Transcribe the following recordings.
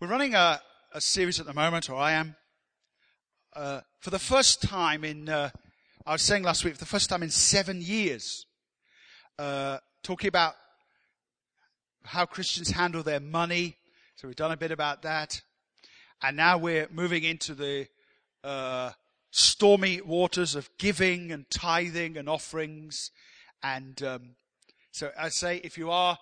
We're running a, a series at the moment, or I am, uh, for the first time in, uh, I was saying last week, for the first time in seven years, uh, talking about how Christians handle their money. So we've done a bit about that. And now we're moving into the uh, stormy waters of giving and tithing and offerings. And um, so I say, if you are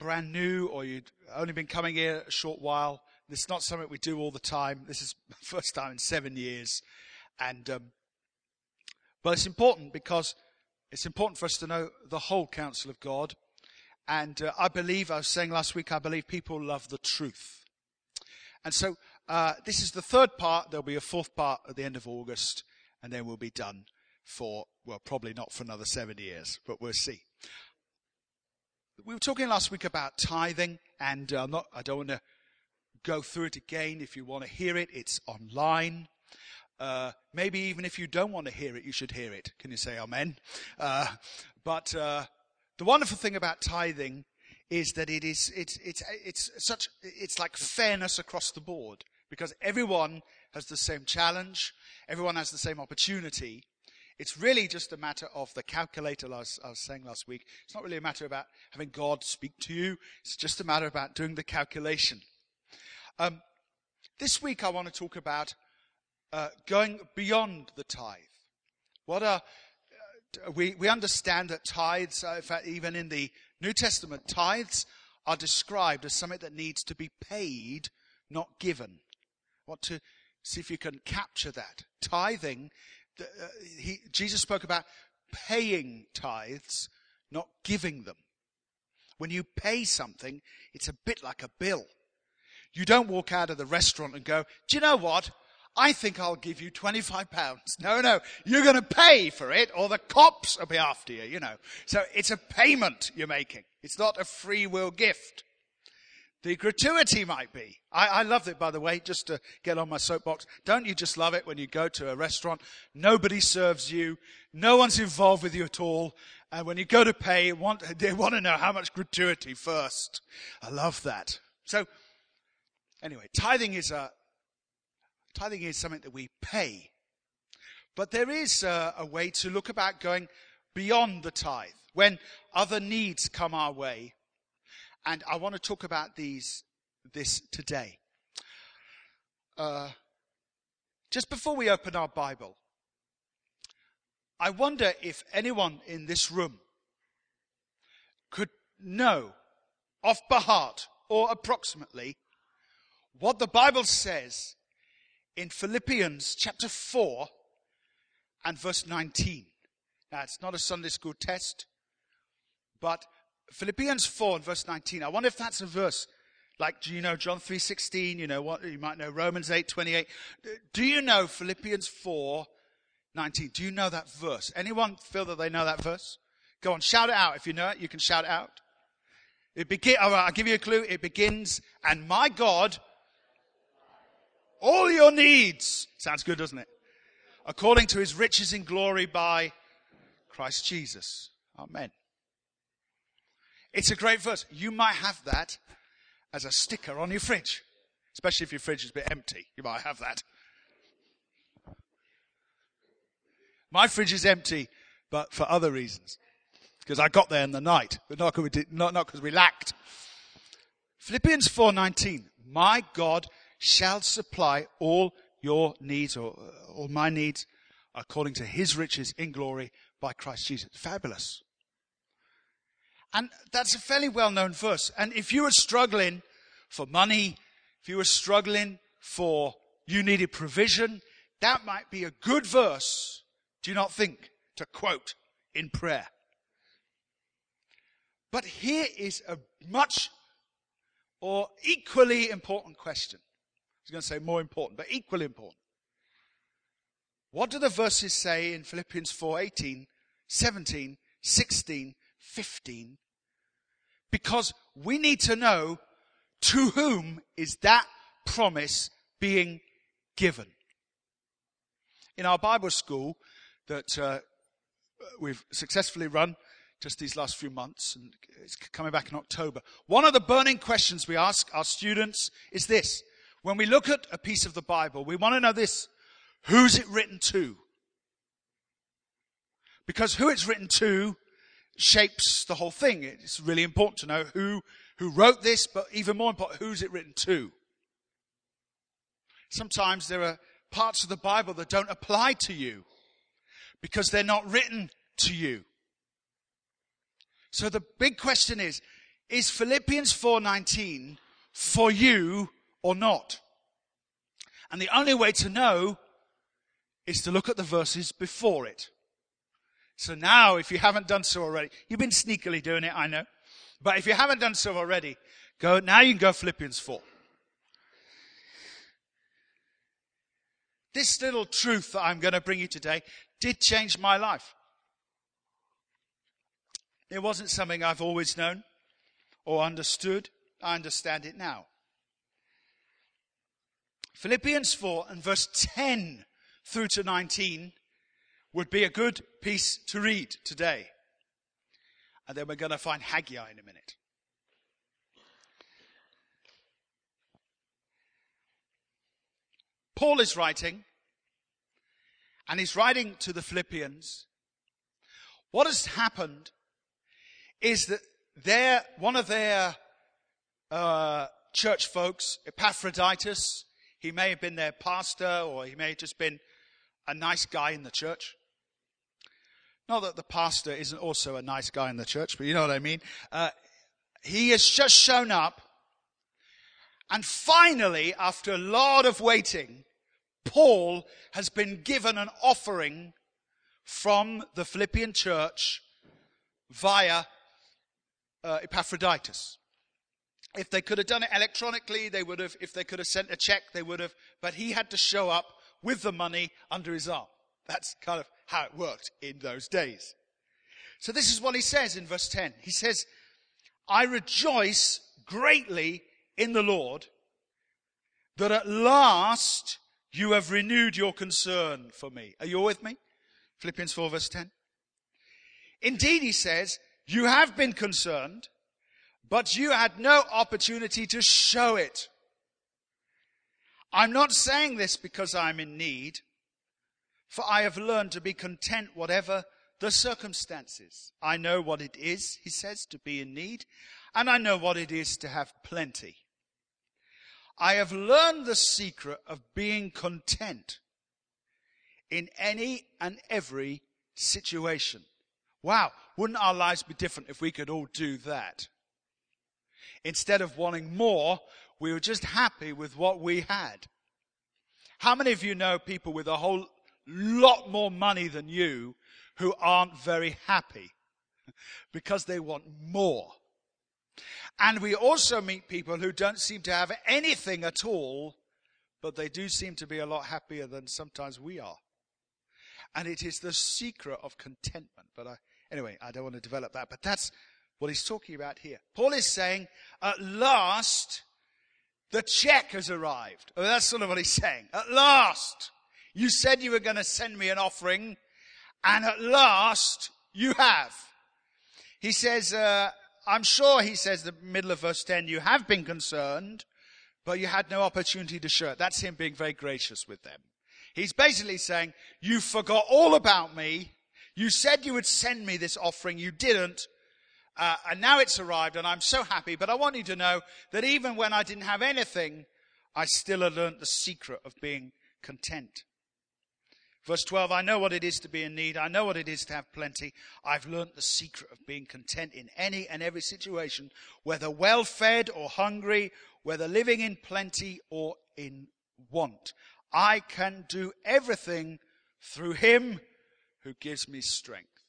brand new or you've only been coming here a short while, this is not something we do all the time. This is the first time in seven years. And, um, but it's important because it's important for us to know the whole counsel of God. And uh, I believe, I was saying last week, I believe people love the truth. And so uh, this is the third part. There'll be a fourth part at the end of August, and then we'll be done for, well, probably not for another seven years, but we'll see. We were talking last week about tithing, and uh, not, I don't want to go through it again. If you want to hear it, it's online. Uh, maybe even if you don't want to hear it, you should hear it. Can you say amen? Uh, but uh, the wonderful thing about tithing is that it is it's it's it's such it's like fairness across the board because everyone has the same challenge, everyone has the same opportunity. It's really just a matter of the calculator, I was, I was saying last week. It's not really a matter about having God speak to you. It's just a matter about doing the calculation. Um, this week I want to talk about uh, going beyond the tithe. What are uh, we, we understand that tithes, uh, in fact, even in the New Testament, tithes are described as something that needs to be paid, not given. I want to see if you can capture that. Tithing, uh, he, Jesus spoke about paying tithes, not giving them. When you pay something, it's a bit like a bill. You don't walk out of the restaurant and go, do you know what? I think I'll give you 25 pounds. No, no, you're going to pay for it or the cops will be after you, you know. So it's a payment you're making. It's not a free will gift. The gratuity might be. I, I love it, by the way, just to get on my soapbox. Don't you just love it when you go to a restaurant? Nobody serves you. No one's involved with you at all. And when you go to pay, want, they want to know how much gratuity first. I love that. So Anyway, tithing is a tithing is something that we pay, but there is a, a way to look about going beyond the tithe when other needs come our way, and I want to talk about these this today. Uh, just before we open our Bible, I wonder if anyone in this room could know off by heart or approximately what the Bible says in Philippians chapter 4 and verse 19. Now, it's not a Sunday school test, but Philippians 4 and verse 19. I wonder if that's a verse like, do you know John 3.16? You know what? You might know Romans 8.28. Do you know Philippians 4, 19? Do you know that verse? Anyone feel that they know that verse? Go on, shout it out. If you know it, you can shout it out. It begin, all right, I'll give you a clue. It begins, and my God all your needs. Sounds good, doesn't it? According to his riches in glory by Christ Jesus. Amen. It's a great verse. You might have that as a sticker on your fridge, especially if your fridge is a bit empty. You might have that. My fridge is empty, but for other reasons. Because I got there in the night, but not because we, not, not we lacked. Philippians 4.19. My God shall supply all your needs or uh, all my needs according to his riches in glory by Christ Jesus. Fabulous. And that's a fairly well known verse. And if you were struggling for money, if you were struggling for, you needed provision, that might be a good verse, do you not think, to quote in prayer. But here is a much or equally important question was going to say more important, but equally important. What do the verses say in Philippians 4 18, 17, 16, 15? Because we need to know to whom is that promise being given. In our Bible school that uh, we've successfully run just these last few months, and it's coming back in October, one of the burning questions we ask our students is this When we look at a piece of the Bible, we want to know this. Who's it written to? Because who it's written to shapes the whole thing. It's really important to know who, who wrote this, but even more important, who's it written to? Sometimes there are parts of the Bible that don't apply to you because they're not written to you. So the big question is, is Philippians 4:19 for you or not? And the only way to know is to look at the verses before it. So now, if you haven't done so already, you've been sneakily doing it, I know. But if you haven't done so already, go, now you can go Philippians 4. This little truth that I'm going to bring you today did change my life. It wasn't something I've always known or understood. I understand it now. Philippians 4 and verse 10 through to 19 would be a good piece to read today. And then we're going to find Haggai in a minute. Paul is writing, and he's writing to the Philippians. What has happened is that their, one of their uh, church folks, Epaphroditus, he may have been their pastor or he may have just been a nice guy in the church. Not that the pastor isn't also a nice guy in the church, but you know what I mean. Uh, he has just shown up. And finally, after a lot of waiting, Paul has been given an offering from the Philippian church via uh, Epaphroditus. If they could have done it electronically, they would have. If they could have sent a check, they would have. But he had to show up with the money under his arm. That's kind of how it worked in those days. So this is what he says in verse 10. He says, I rejoice greatly in the Lord that at last you have renewed your concern for me. Are you all with me? Philippians 4 verse 10. Indeed, he says, you have been concerned, but you had no opportunity to show it. I'm not saying this because I'm in need, for I have learned to be content whatever the circumstances. I know what it is, he says, to be in need, and I know what it is to have plenty. I have learned the secret of being content in any and every situation. Wow, wouldn't our lives be different if we could all do that? Instead of wanting more, we were just happy with what we had. How many of you know people with a whole lot more money than you who aren't very happy because they want more. And we also meet people who don't seem to have anything at all, but they do seem to be a lot happier than sometimes we are. And it is the secret of contentment. But I, anyway, I don't want to develop that, but that's what he's talking about here. Paul is saying, at last, the check has arrived. Oh, that's sort of what he's saying. At last. You said you were going to send me an offering, and at last you have. He says, uh, I'm sure, he says, the middle of verse 10, you have been concerned, but you had no opportunity to show it. That's him being very gracious with them. He's basically saying, you forgot all about me. You said you would send me this offering. You didn't. Uh, and now it's arrived and I'm so happy. But I want you to know that even when I didn't have anything, I still had learned the secret of being content. Verse 12, I know what it is to be in need. I know what it is to have plenty. I've learnt the secret of being content in any and every situation, whether well fed or hungry, whether living in plenty or in want. I can do everything through him who gives me strength.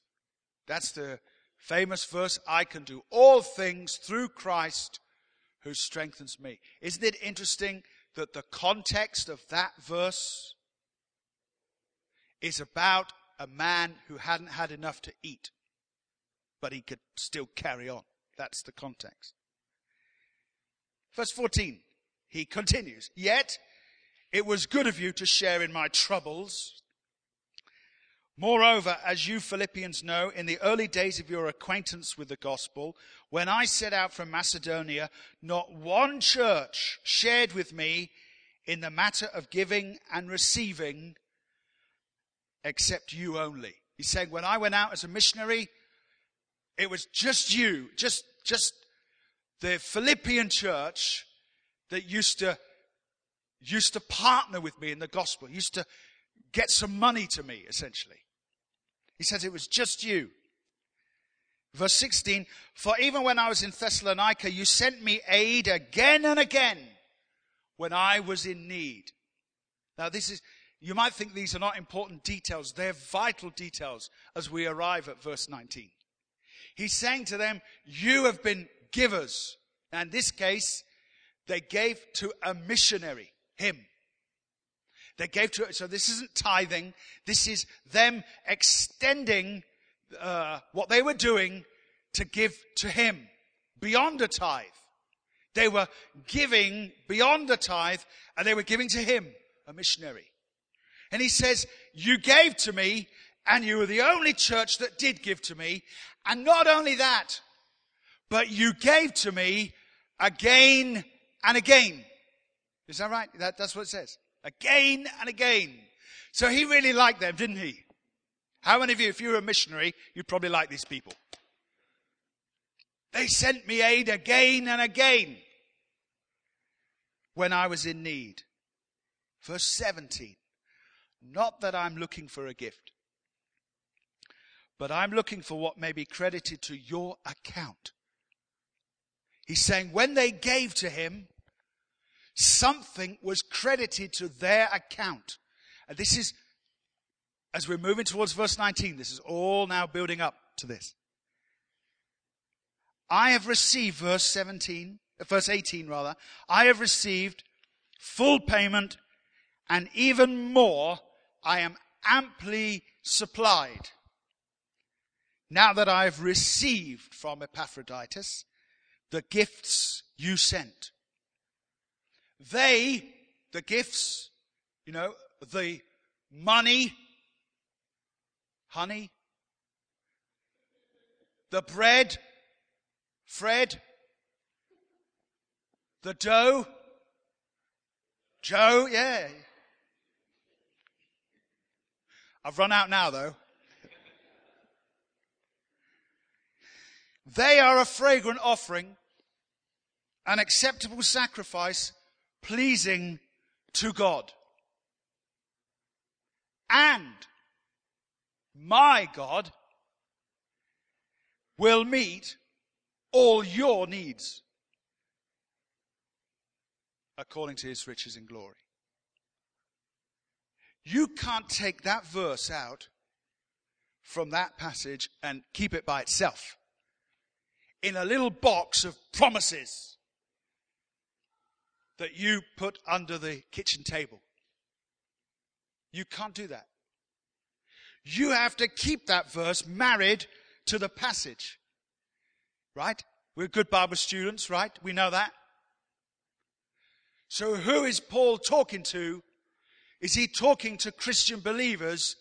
That's the famous verse. I can do all things through Christ who strengthens me. Isn't it interesting that the context of that verse is about a man who hadn't had enough to eat, but he could still carry on. That's the context. Verse 14, he continues, Yet it was good of you to share in my troubles. Moreover, as you Philippians know, in the early days of your acquaintance with the gospel, when I set out from Macedonia, not one church shared with me in the matter of giving and receiving except you only. He's saying, when I went out as a missionary, it was just you, just, just the Philippian church that used to, used to partner with me in the gospel, used to get some money to me, essentially. He says it was just you. Verse 16, for even when I was in Thessalonica, you sent me aid again and again when I was in need. Now this is, you might think these are not important details. They're vital details as we arrive at verse 19. He's saying to them, you have been givers. And in this case, they gave to a missionary, him. They gave to, it. so this isn't tithing. This is them extending uh, what they were doing to give to him beyond a tithe. They were giving beyond a tithe and they were giving to him, a missionary. And he says, you gave to me and you were the only church that did give to me. And not only that, but you gave to me again and again. Is that right? That, that's what it says. Again and again. So he really liked them, didn't he? How many of you, if you were a missionary, you'd probably like these people? They sent me aid again and again when I was in need. Verse 17. Not that I'm looking for a gift, but I'm looking for what may be credited to your account. He's saying when they gave to him, something was credited to their account. And this is, as we're moving towards verse 19, this is all now building up to this. I have received, verse 17, uh, verse 18 rather, I have received full payment and even more I am amply supplied. Now that I've received from Epaphroditus the gifts you sent. They, the gifts, you know, the money, honey, the bread, Fred, the dough, Joe, yeah. I've run out now though. They are a fragrant offering, an acceptable sacrifice, pleasing to God. And my God will meet all your needs according to his riches and glory. You can't take that verse out from that passage and keep it by itself in a little box of promises that you put under the kitchen table. You can't do that. You have to keep that verse married to the passage. Right? We're good Bible students, right? We know that. So who is Paul talking to? Is he talking to Christian believers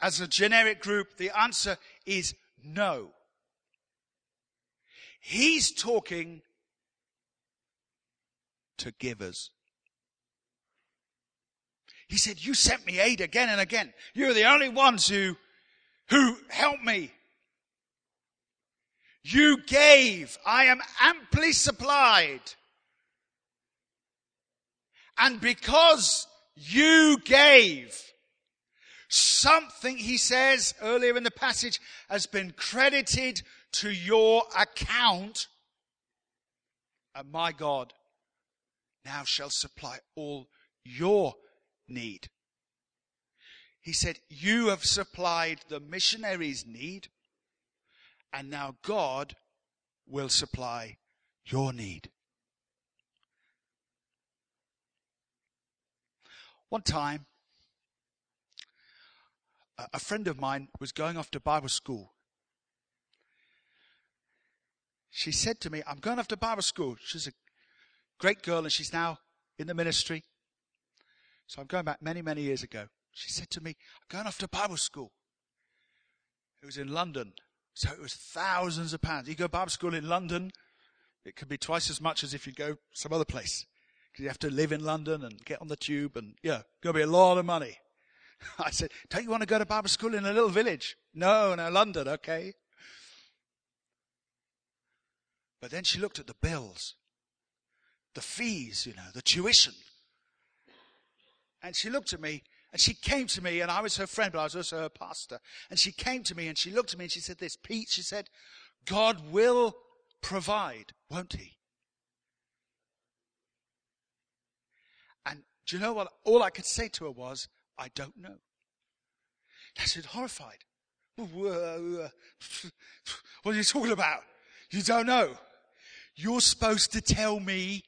as a generic group? The answer is no. He's talking to givers. He said, you sent me aid again and again. You're the only ones who, who helped me. You gave. I am amply supplied. And because you gave, something, he says earlier in the passage, has been credited to your account. And my God now shall supply all your need. He said, you have supplied the missionaries' need, and now God will supply your need. One time, a friend of mine was going off to Bible school. She said to me, I'm going off to Bible school. She's a great girl and she's now in the ministry. So I'm going back many, many years ago. She said to me, I'm going off to Bible school. It was in London. So it was thousands of pounds. You go Bible school in London, it could be twice as much as if you go some other place. Because you have to live in London and get on the tube and, yeah, going to be a lot of money. I said, don't you want to go to Bible school in a little village? No, no, London, okay. But then she looked at the bills, the fees, you know, the tuition. And she looked at me and she came to me and I was her friend, but I was also her pastor. And she came to me and she looked at me and she said this, Pete, she said, God will provide, won't he? And do you know what? All I could say to her was, I don't know. I said, horrified. What are you talking about? You don't know. You're supposed to tell me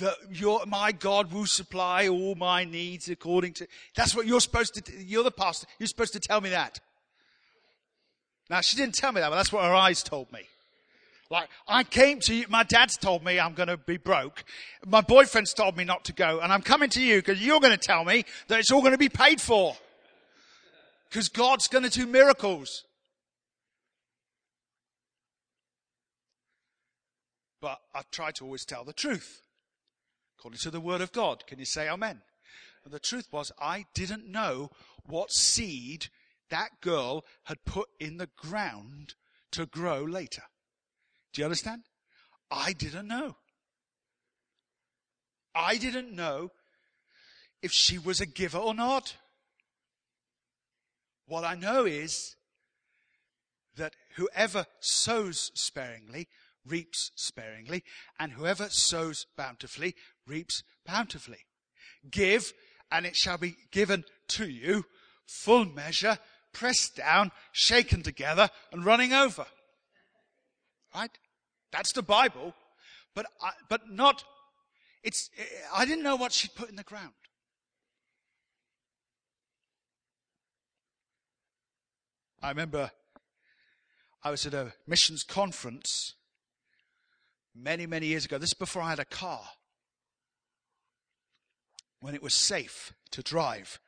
that your, my God will supply all my needs according to, that's what you're supposed to, you're the pastor. You're supposed to tell me that. Now she didn't tell me that, but that's what her eyes told me. Like, I came to you, my dad's told me I'm going to be broke. My boyfriend's told me not to go, and I'm coming to you because you're going to tell me that it's all going to be paid for. Because God's going to do miracles. But I try to always tell the truth. According to the word of God. Can you say amen? And the truth was, I didn't know what seed that girl had put in the ground to grow later. Do you understand? I didn't know. I didn't know if she was a giver or not. What I know is that whoever sows sparingly reaps sparingly, and whoever sows bountifully reaps bountifully. Give, and it shall be given to you, full measure, pressed down, shaken together, and running over. Right? That's the Bible. But, I, but not, it's, I didn't know what she'd put in the ground. I remember I was at a missions conference many, many years ago. This is before I had a car. When it was safe to drive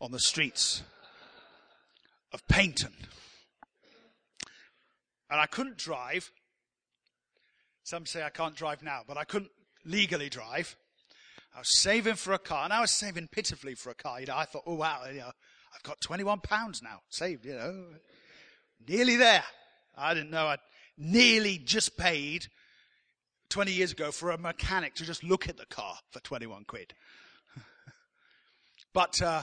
on the streets of Paignton. And I couldn't drive. Some say I can't drive now, but I couldn't legally drive. I was saving for a car, and I was saving pitifully for a car. You know, I thought, oh wow, you know, I've got 21 pounds now saved, you know. Nearly there. I didn't know I'd nearly just paid 20 years ago for a mechanic to just look at the car for 21 quid. But uh,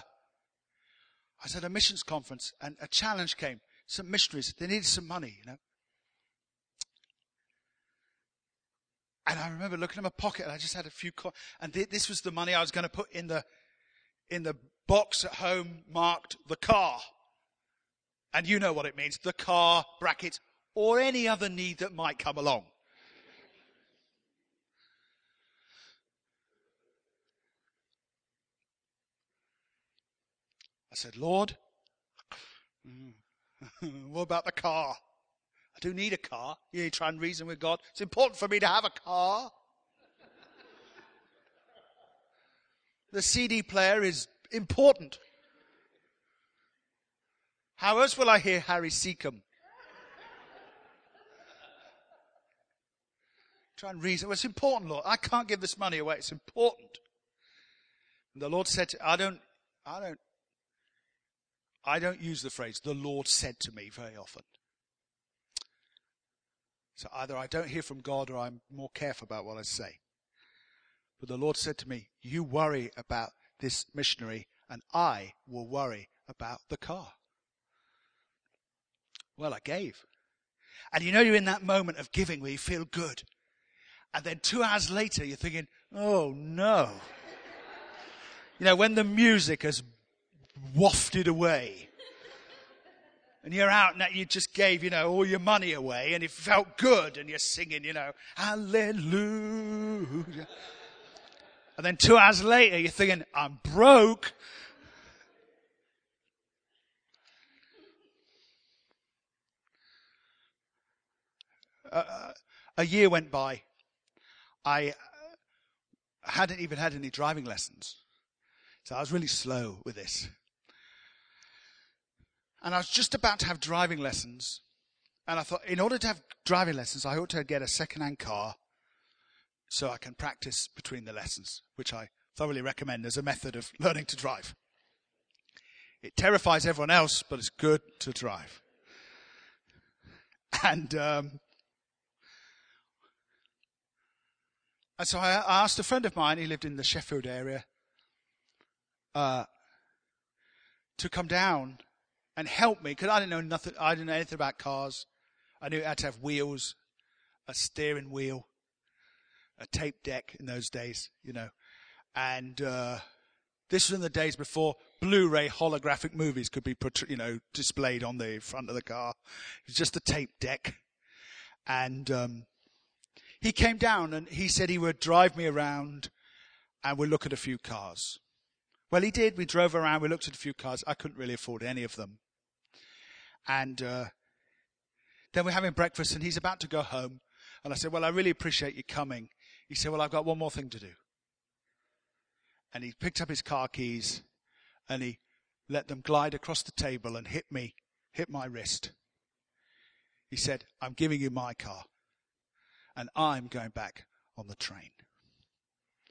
I was at a missions conference and a challenge came. Some missionaries, they needed some money, you know. And I remember looking in my pocket and I just had a few, and th- this was the money I was going to put in the, in the box at home marked the car. And you know what it means. The car, bracket, or any other need that might come along. I said, Lord, mm, what about the car? I do need a car. You try and reason with God. It's important for me to have a car. the CD player is important. How else will I hear Harry Secombe? Try and reason. Well, it's important, Lord. I can't give this money away. It's important. And the Lord said, to, I don't, I don't, I don't use the phrase, the Lord said to me very often. So either I don't hear from God or I'm more careful about what I say. But the Lord said to me, you worry about this missionary and I will worry about the car. Well, I gave. And you know, you're in that moment of giving where you feel good. And then two hours later, you're thinking, oh no. you know, when the music has wafted away. And you're out and you just gave, you know, all your money away and it felt good and you're singing, you know, hallelujah. And then two hours later, you're thinking, I'm broke. uh, a year went by. I hadn't even had any driving lessons. So I was really slow with this. And I was just about to have driving lessons. And I thought, in order to have driving lessons, I ought to get a second-hand car, so I can practice between the lessons, which I thoroughly recommend as a method of learning to drive. It terrifies everyone else, but it's good to drive. And, um, and so I, asked a friend of mine, he lived in the Sheffield area, uh, to come down and help me because I didn't know nothing. I didn't know anything about cars. I knew it had to have wheels, a steering wheel, a tape deck in those days, you know, and uh, this was in the days before Blu-ray holographic movies could be, you know, displayed on the front of the car. It was just a tape deck, and um, he came down and he said he would drive me around, and we'd look at a few cars. Well, he did. We drove around. We looked at a few cars. I couldn't really afford any of them. And uh, then we're having breakfast, and he's about to go home. And I said, Well, I really appreciate you coming. He said, Well, I've got one more thing to do. And he picked up his car keys and he let them glide across the table and hit me, hit my wrist. He said, I'm giving you my car and I'm going back on the train.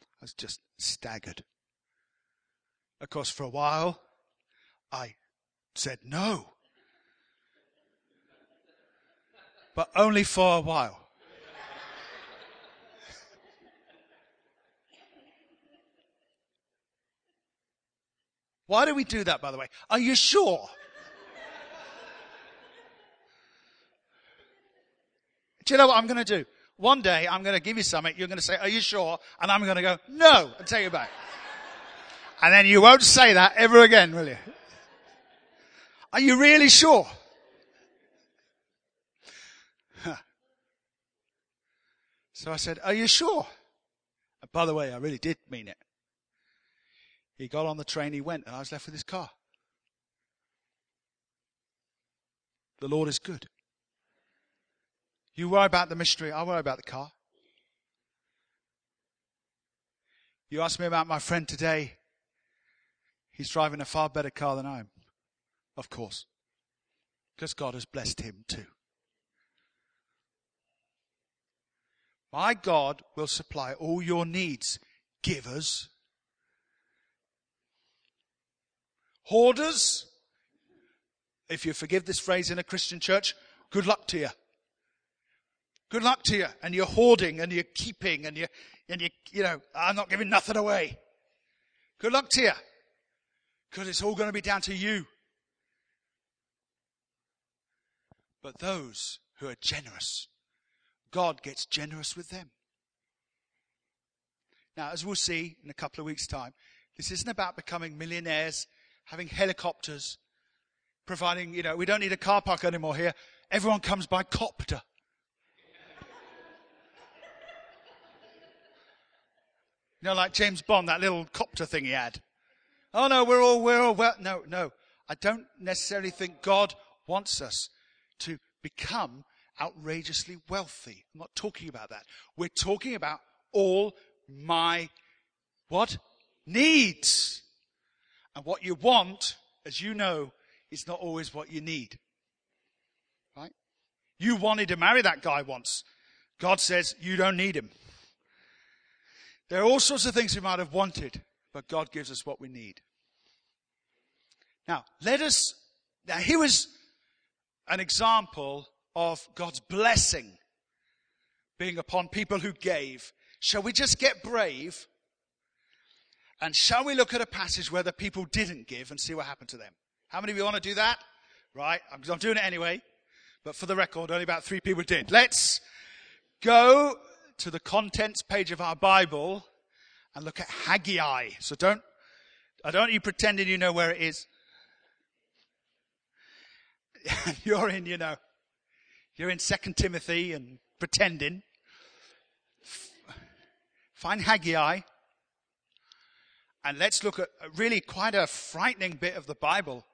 I was just staggered. Of course, for a while, I said no. But only for a while. Why do we do that, by the way? Are you sure? do you know what I'm going to do? One day I'm going to give you something. You're going to say, are you sure? And I'm going to go, no, and take it back. And then you won't say that ever again, will you? Are you really sure? So I said, are you sure? And by the way, I really did mean it. He got on the train, he went, and I was left with his car. The Lord is good. You worry about the mystery, I worry about the car. You ask me about my friend today. He's driving a far better car than I am. Of course. Because God has blessed him too. My God will supply all your needs. Givers. Hoarders. If you forgive this phrase in a Christian church, good luck to you. Good luck to you. And you're hoarding and you're keeping and you and you, you know, I'm not giving nothing away. Good luck to you. Because it's all going to be down to you. But those who are generous, God gets generous with them. Now, as we'll see in a couple of weeks' time, this isn't about becoming millionaires, having helicopters, providing, you know, we don't need a car park anymore here. Everyone comes by copter. You know, like James Bond, that little copter thing he had. Oh no, we're all, we're all well. No, no. I don't necessarily think God wants us to become outrageously wealthy. I'm not talking about that. We're talking about all my, what? Needs. And what you want, as you know, is not always what you need. Right? You wanted to marry that guy once. God says you don't need him. There are all sorts of things we might have wanted, but God gives us what we need. Now, let us, now here is an example of God's blessing being upon people who gave. Shall we just get brave? And shall we look at a passage where the people didn't give and see what happened to them? How many of you want to do that? Right? I'm, I'm doing it anyway. But for the record, only about three people did. Let's go to the contents page of our Bible and look at Haggai. So don't, I don't you pretending you know where it is. you're in, you know, you're in Second Timothy and pretending. Find Haggai. And let's look at really quite a frightening bit of the Bible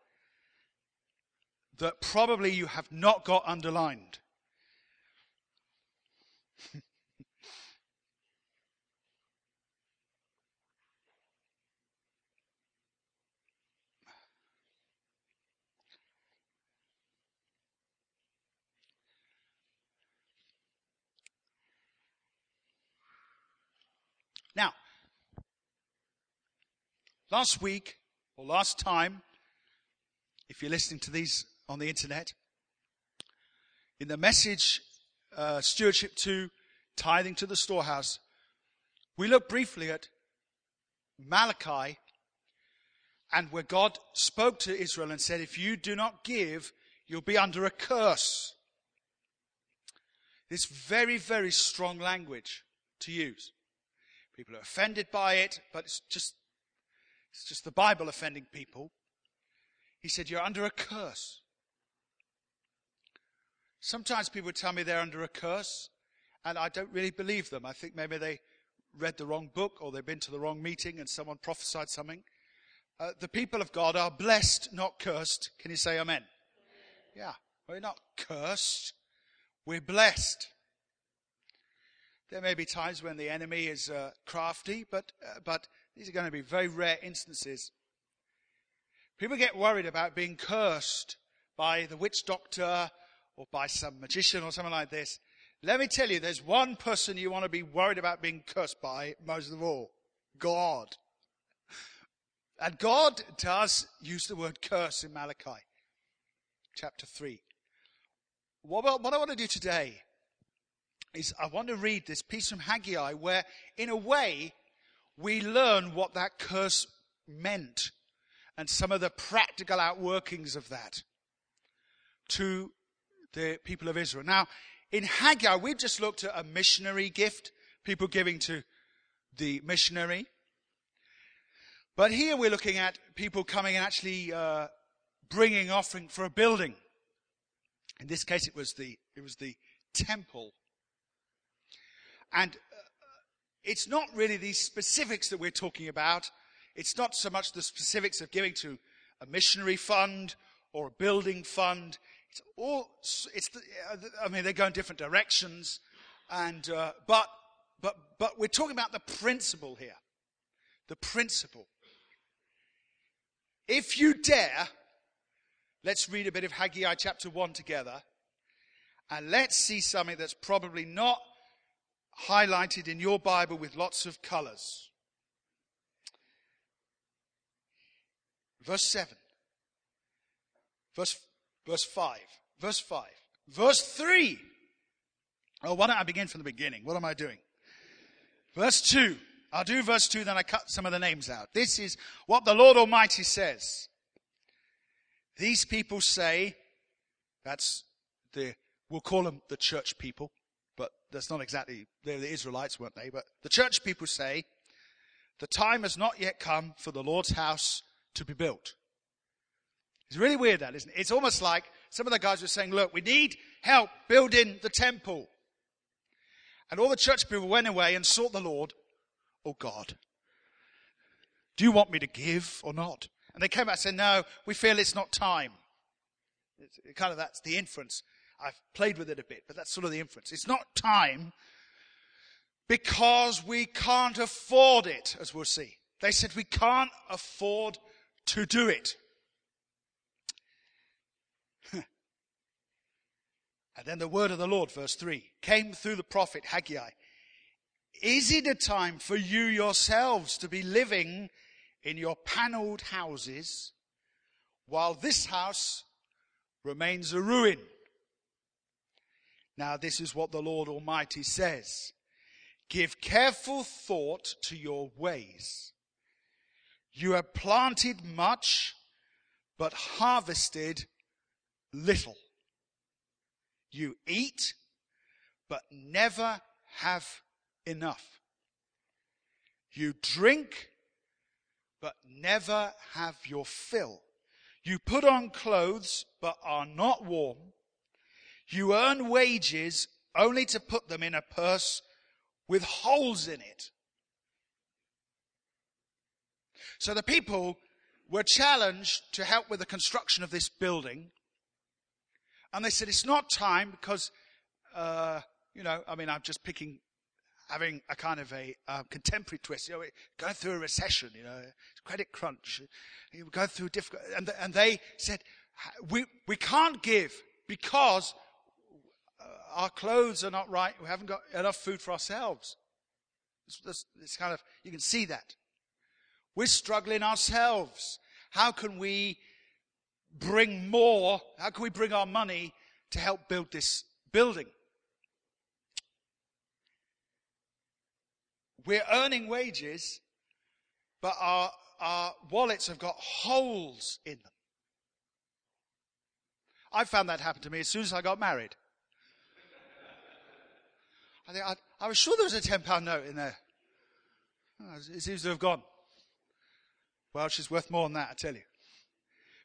that probably you have not got underlined. Now, last week, or last time, if you're listening to these on the internet, in the message, uh, Stewardship to Tithing to the Storehouse, we looked briefly at Malachi and where God spoke to Israel and said, if you do not give, you'll be under a curse. This very, very strong language to use. People are offended by it, but it's just, it's just the Bible offending people. He said, you're under a curse. Sometimes people tell me they're under a curse, and I don't really believe them. I think maybe they read the wrong book or they've been to the wrong meeting and someone prophesied something. Uh, the people of God are blessed, not cursed. Can you say amen? Yeah, we're not cursed. We're blessed. There may be times when the enemy is uh, crafty, but, uh, but these are going to be very rare instances. People get worried about being cursed by the witch doctor or by some magician or something like this. Let me tell you, there's one person you want to be worried about being cursed by most of all. God. And God does use the word curse in Malachi chapter 3. What, what I want to do today is I want to read this piece from Haggai where, in a way, we learn what that curse meant and some of the practical outworkings of that to the people of Israel. Now, in Haggai, we've just looked at a missionary gift, people giving to the missionary. But here we're looking at people coming and actually uh, bringing offering for a building. In this case, it was the it was the temple, and it's not really these specifics that we're talking about. It's not so much the specifics of giving to a missionary fund or a building fund. It's all, it's, I mean, they go in different directions, and, uh, but, but, but we're talking about the principle here. The principle. If you dare, let's read a bit of Haggai chapter 1 together, and let's see something that's probably not highlighted in your Bible with lots of colors. Verse 7. Verse Verse 5. Verse 5. Verse 3. Oh, why don't I begin from the beginning? What am I doing? Verse 2. I'll do verse 2, then I cut some of the names out. This is what the Lord Almighty says. These people say, that's the, we'll call them the church people, that's not exactly, they're the Israelites, weren't they? But the church people say, the time has not yet come for the Lord's house to be built. It's really weird that, isn't it? It's almost like some of the guys were saying, look, we need help building the temple. And all the church people went away and sought the Lord. Oh God, do you want me to give or not? And they came back and said, no, we feel it's not time. It's kind of that's the inference. I've played with it a bit, but that's sort of the inference. It's not time because we can't afford it, as we'll see. They said we can't afford to do it. And then the word of the Lord, verse 3, came through the prophet Haggai. Is it a time for you yourselves to be living in your paneled houses while this house remains a ruin? Now, this is what the Lord Almighty says. Give careful thought to your ways. You have planted much, but harvested little. You eat, but never have enough. You drink, but never have your fill. You put on clothes, but are not warm. You earn wages only to put them in a purse with holes in it. So the people were challenged to help with the construction of this building. And they said, it's not time because, uh, you know, I mean, I'm just picking, having a kind of a uh, contemporary twist. You know, going through a recession, you know, credit crunch. We're going through difficult, and, and they said, we, we can't give because our clothes are not right. We haven't got enough food for ourselves. It's, it's, it's kind of, you can see that. We're struggling ourselves. How can we bring more? How can we bring our money to help build this building? We're earning wages, but our, our wallets have got holes in them. I found that happen to me as soon as I got married. I, think I, I was sure there was a £10 note in there. Oh, it seems to have gone. Well, she's worth more than that, I tell you.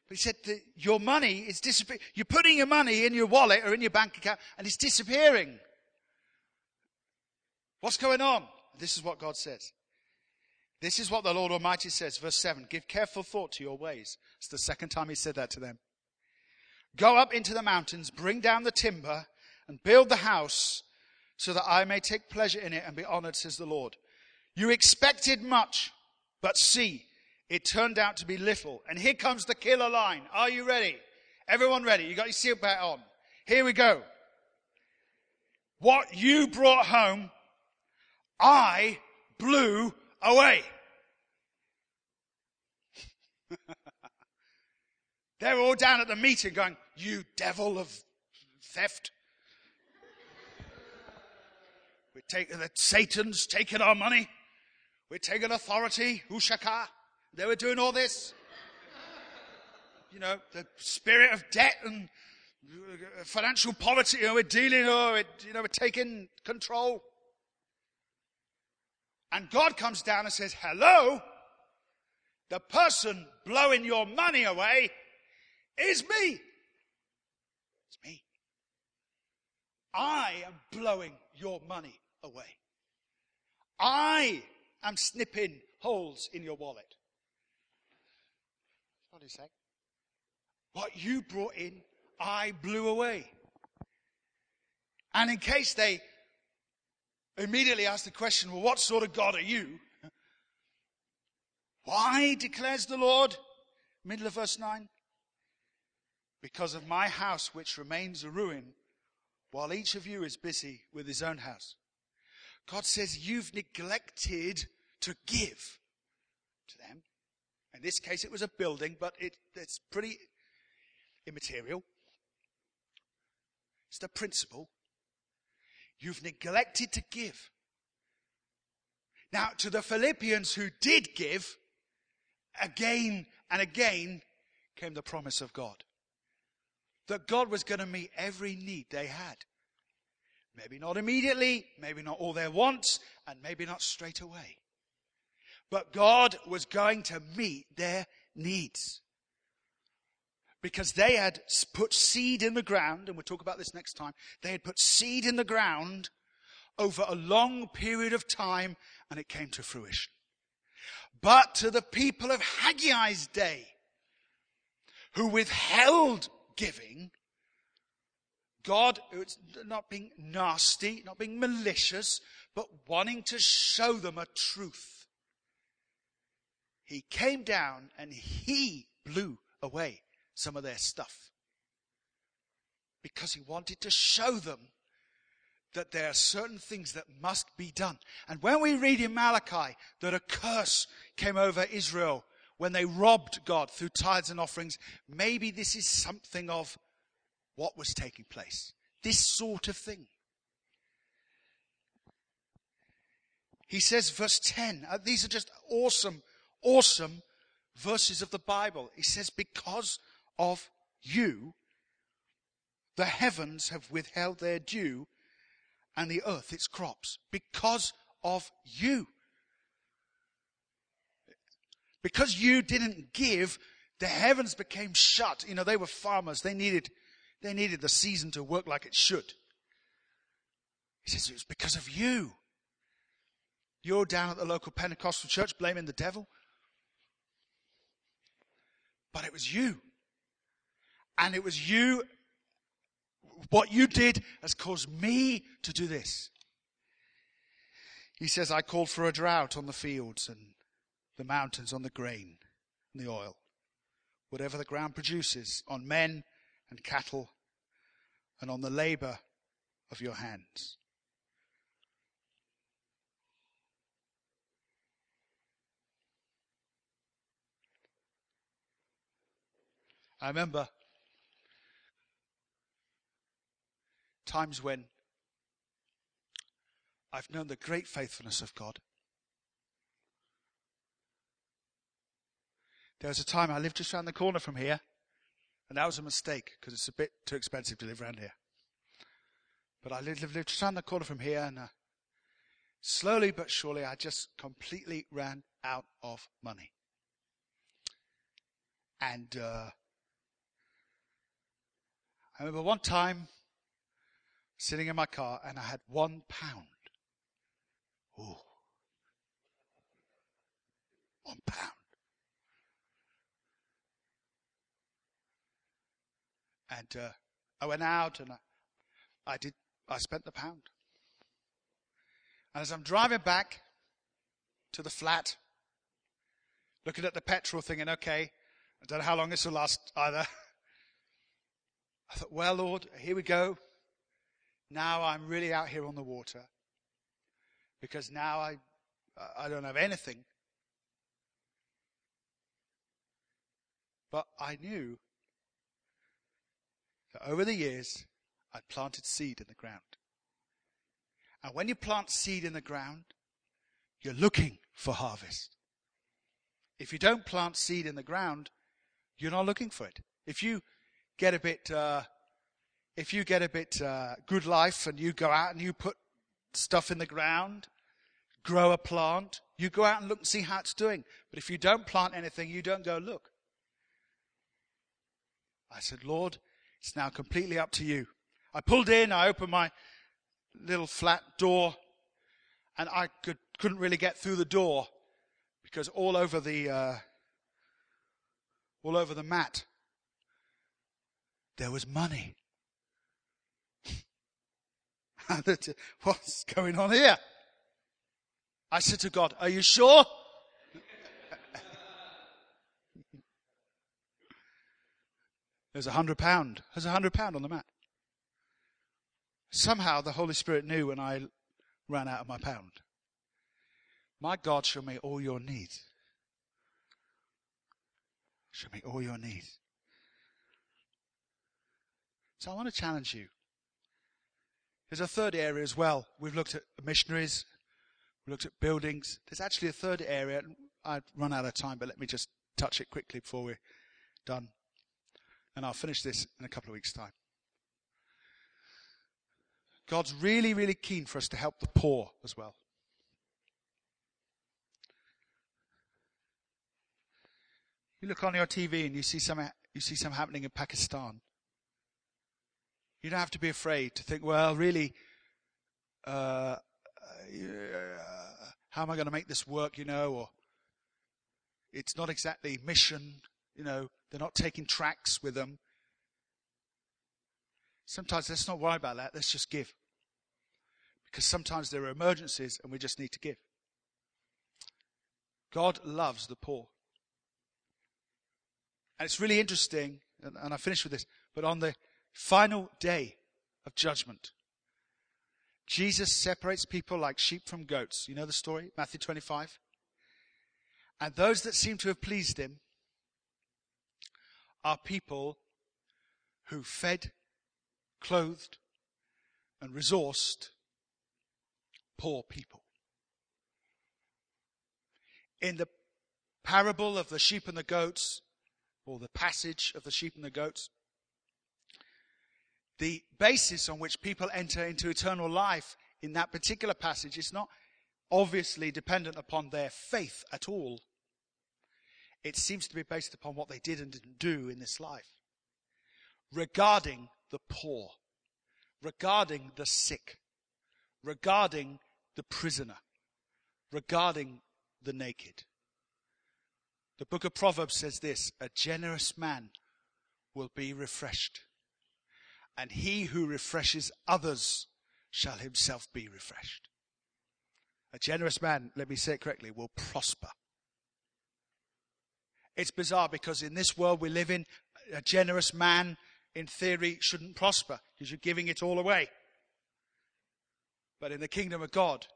But he said that your money is disappearing. You're putting your money in your wallet or in your bank account and it's disappearing. What's going on? This is what God says. This is what the Lord Almighty says. Verse 7 Give careful thought to your ways. It's the second time he said that to them. Go up into the mountains, bring down the timber, and build the house so that I may take pleasure in it and be honored, says the Lord. You expected much, but see, it turned out to be little. And here comes the killer line. Are you ready? Everyone ready? You got your seatbelt on. Here we go. What you brought home, I blew away. They're all down at the meeting going, you devil of theft. We're that Satan's taking our money. We're taking authority. Ushaka. They were doing all this. You know, the spirit of debt and financial poverty. You know, we're dealing, oh, it, you know, we're taking control. And God comes down and says, hello, the person blowing your money away is me. It's me. I am blowing your money away. I am snipping holes in your wallet. What is that? What you brought in, I blew away. And in case they immediately ask the question, well, what sort of God are you? Why, declares the Lord, middle of verse 9? Because of my house, which remains a ruin, while each of you is busy with his own house. God says, You've neglected to give to them. In this case, it was a building, but it, it's pretty immaterial. It's the principle. You've neglected to give. Now, to the Philippians who did give, again and again came the promise of God. That God was going to meet every need they had. Maybe not immediately, maybe not all their wants, and maybe not straight away. But God was going to meet their needs. Because they had put seed in the ground, and we'll talk about this next time. They had put seed in the ground over a long period of time, and it came to fruition. But to the people of Haggai's day, who withheld giving, God, it's not being nasty, not being malicious, but wanting to show them a truth. He came down and he blew away some of their stuff. Because he wanted to show them that there are certain things that must be done. And when we read in Malachi that a curse came over Israel when they robbed God through tithes and offerings, maybe this is something of what was taking place. This sort of thing. He says, verse 10, uh, these are just awesome, awesome verses of the Bible. He says, because of you, the heavens have withheld their dew and the earth its crops. Because of you. Because you didn't give, the heavens became shut. You know, they were farmers. They needed they needed the season to work like it should. He says it was because of you. You're down at the local Pentecostal church blaming the devil. But it was you. And it was you, what you did has caused me to do this. He says, I called for a drought on the fields and the mountains on the grain and the oil. Whatever the ground produces on men and cattle and on the labor of your hands. I remember times when I've known the great faithfulness of God. There was a time I lived just round the corner from here, and that was a mistake because it's a bit too expensive to live around here. But I lived, lived, lived just around the corner from here, and uh, slowly but surely, I just completely ran out of money. And uh, I remember one time sitting in my car, and I had one pound. Ooh. One pound. And uh, I went out and I, I did. I spent the pound. And as I'm driving back to the flat, looking at the petrol, thinking, okay, I don't know how long this will last either. I thought, well, Lord, here we go. Now I'm really out here on the water because now I, I don't have anything. But I knew that over the years, I'd planted seed in the ground. And when you plant seed in the ground, you're looking for harvest. If you don't plant seed in the ground, you're not looking for it. If you get a bit, uh, if you get a bit uh, good life and you go out and you put stuff in the ground, grow a plant, you go out and look and see how it's doing. But if you don't plant anything, you don't go look. I said, Lord, it's now completely up to you. I pulled in, I opened my little flat door, and I could, couldn't really get through the door because all over the uh, all over the mat there was money. What's going on here? I said to God, Are you sure? There's a hundred pound. There's a hundred pound on the mat. Somehow the Holy Spirit knew when I ran out of my pound. My God shall meet all your needs. Shall meet all your needs. So I want to challenge you. There's a third area as well. We've looked at missionaries. We looked at buildings. There's actually a third area. I've run out of time, but let me just touch it quickly before we're done. And I'll finish this in a couple of weeks' time. God's really, really keen for us to help the poor as well. You look on your TV and you see some, you see some happening in Pakistan. You don't have to be afraid to think, well, really, uh, how am I going to make this work, you know, or it's not exactly mission, you know, they're not taking tracts with them. Sometimes let's not worry about that. Let's just give. Because sometimes there are emergencies and we just need to give. God loves the poor. And it's really interesting, and, and I finish with this, but on the final day of judgment, Jesus separates people like sheep from goats. You know the story? Matthew 25. And those that seem to have pleased him are people who fed clothed, and resourced poor people. In the parable of the sheep and the goats, or the passage of the sheep and the goats, the basis on which people enter into eternal life in that particular passage is not obviously dependent upon their faith at all. It seems to be based upon what they did and didn't do in this life regarding the poor, regarding the sick, regarding the prisoner, regarding the naked. The book of Proverbs says this a generous man will be refreshed, and he who refreshes others shall himself be refreshed. A generous man, let me say it correctly, will prosper. It's bizarre because in this world we live in, a generous man in theory, shouldn't prosper because you're giving it all away. But in the kingdom of God,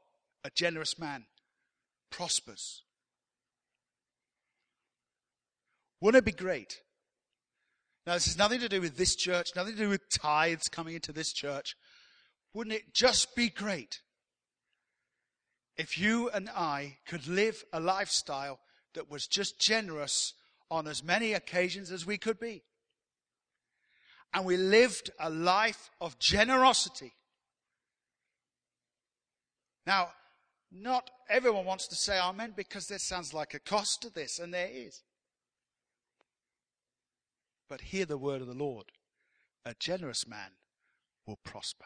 a generous man prospers. Wouldn't it be great Now, this has nothing to do with this church, nothing to do with tithes coming into this church. Wouldn't it just be great if you and I could live a lifestyle that was just generous on as many occasions as we could be? And we lived a life of generosity. Now, not everyone wants to say amen because there sounds like a cost to this, and there is. But hear the word of the Lord. A generous man will prosper.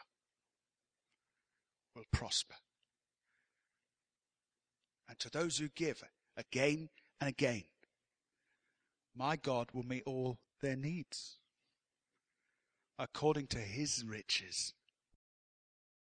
Will prosper. And to those who give again and again, my God will meet all their needs according to his riches